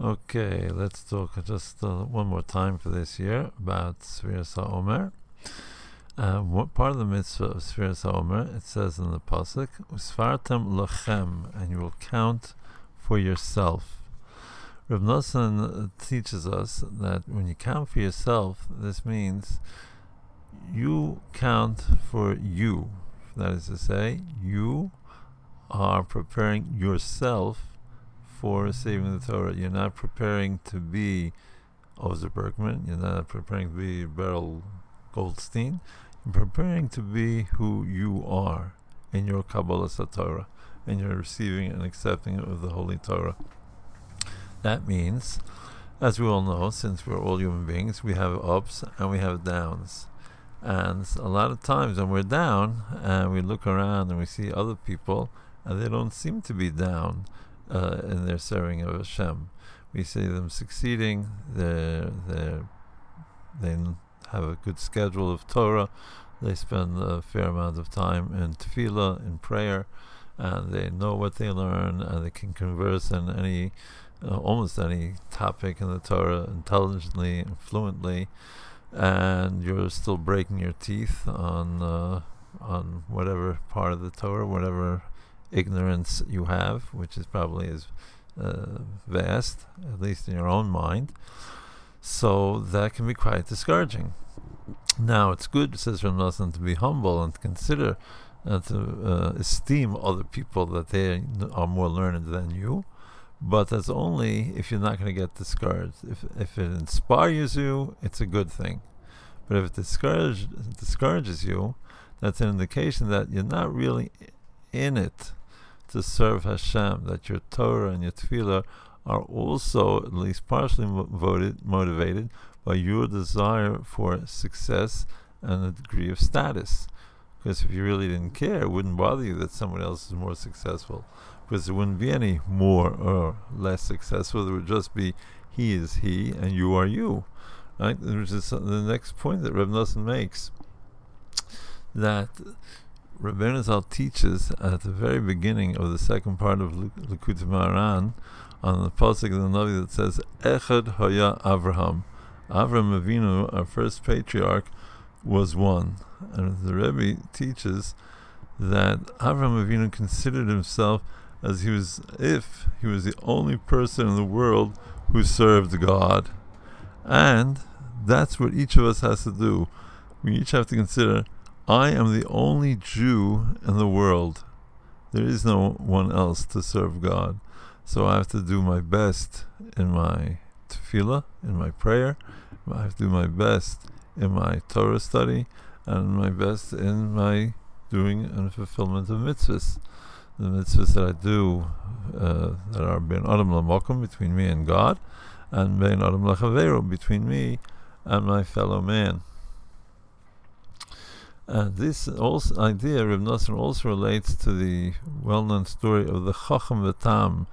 Okay, let's talk just uh, one more time for this year about Sfiras HaOmer. Uh, what part of the mitzvah of Sfiras HaOmer, it says in the Pasuk, Usfartem lochem, and you will count for yourself. Rav Nosson teaches us that when you count for yourself, this means you count for you. That is to say, you are preparing yourself for receiving the Torah. You're not preparing to be Ozer Bergman. You're not preparing to be Beryl Goldstein. You're preparing to be who you are in your Kabbalah Torah, and you're receiving and accepting of the Holy Torah. That means, as we all know, since we're all human beings, we have ups and we have downs. And a lot of times when we're down and we look around and we see other people and they don't seem to be down, uh, in their serving of Hashem. We see them succeeding. They they they have a good schedule of Torah. They spend a fair amount of time in tefillah, in prayer, and they know what they learn, and they can converse in any, uh, almost any topic in the Torah intelligently and fluently. And you're still breaking your teeth on uh, on whatever part of the Torah, whatever ignorance you have, which is probably as uh, vast, at least in your own mind. So that can be quite discouraging. Now, it's good, says Nosson, to be humble and consider and to uh, esteem other people that they are more learned than you. But that's only if you're not going to get discouraged. If, if it inspires you, it's a good thing. But if it discourage, discourages you, that's an indication that you're not really in it to serve Hashem, that your Torah and your Tefillah are also at least partially voted, motivated by your desire for success and a degree of status. Because if you really didn't care, it wouldn't bother you that someone else is more successful. Because there wouldn't be any more or less successful. There would just be he is he and you are you. Right? Which is the next point that Reb Nosson makes. That Rabbeinu Zal teaches at the very beginning of the second part of Likutei Moharan on the pasuk of the Navi that says Echad Hoya Avraham. Avram Avinu, our first patriarch, was one, and the Rebbe teaches that Avram Avinu considered himself as he was if he was the only person in the world who served God, and that's what each of us has to do. We each have to consider I am the only Jew in the world. There is no one else to serve God. So I have to do my best in my tefillah, in my prayer. I have to do my best in my Torah study, and my best in my doing and fulfillment of mitzvahs. The mitzvahs that I do uh, that are ben adam lamokum between me and God, and ben adam lachaveru between me and my fellow man. Uh, this also idea, Reb Nosson, also relates to the well-known story of the Chacham V'Tam,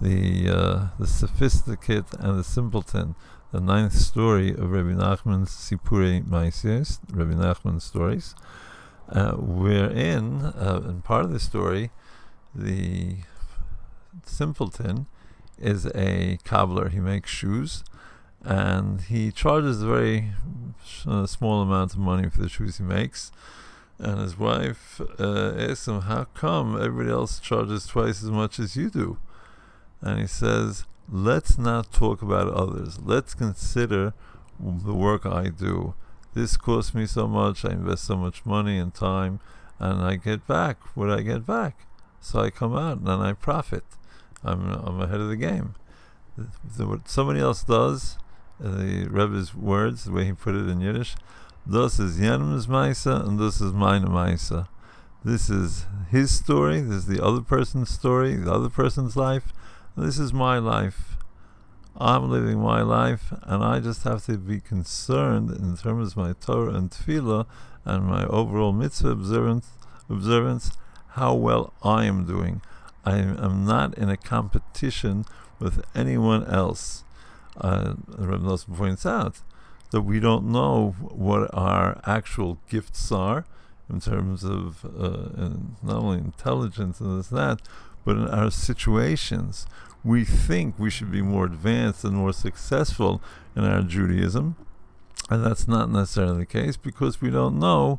the uh, the sophisticate and the simpleton, the ninth story of Rabbi Nachman's Sipurei Maisis, Rabbi Nachman's stories, uh, wherein, uh, in part of the story, the simpleton is a cobbler. He makes shoes, and he charges a very uh, small amount of money for the shoes he makes. And his wife uh, asks him, How come everybody else charges twice as much as you do? And he says, Let's not talk about others. Let's consider the work I do. This costs me so much, I invest so much money and time, and I get back what I get back. So I come out and I profit. I'm, I'm ahead of the game. What somebody else does, the Rebbe's words, the way he put it in Yiddish, this is Yenim's Maisa and this is mine Maisa. This is his story, this is the other person's story, the other person's life. This is my life. I'm living my life, and I just have to be concerned in terms of my Torah and Tefillah and my overall mitzvah observance, observance how well I am doing. I am not in a competition with anyone else uh, Reb Nosson points out that we don't know what our actual gifts are in terms of uh, not only intelligence and this that, but in our situations. we think we should be more advanced and more successful in our Judaism, and that's not necessarily the case because we don't know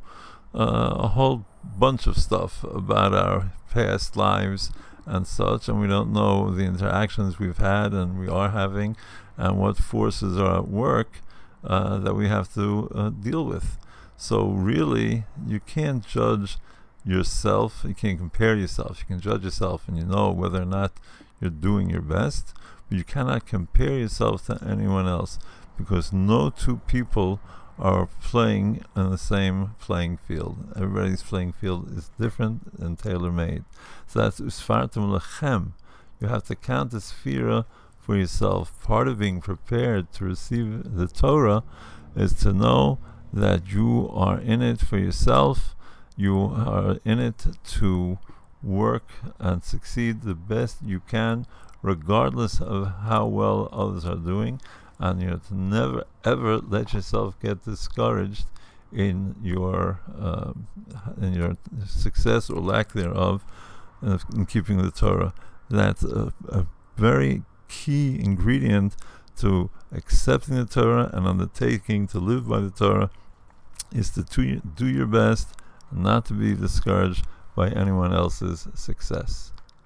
uh, a whole bunch of stuff about our past lives and such, and we don't know the interactions we've had and we are having, and what forces are at work uh, that we have to uh, deal with. So really, you can't judge yourself. You can't compare yourself. You can judge yourself, and you know whether or not you're doing your best. But you cannot compare yourself to anyone else because no two people are playing on the same playing field. Everybody's playing field is different and tailor made. So that's usfartum lechem. You have to count the sphera for yourself. Part of being prepared to receive the Torah is to know that you are in it for yourself. You are in it to work and succeed the best you can, regardless of how well others are doing and you to never ever let yourself get discouraged in your uh, in your success or lack thereof in keeping the Torah. That's a, a very key ingredient to accepting the Torah and undertaking to live by the Torah is to do your best, not to be discouraged by anyone else's success.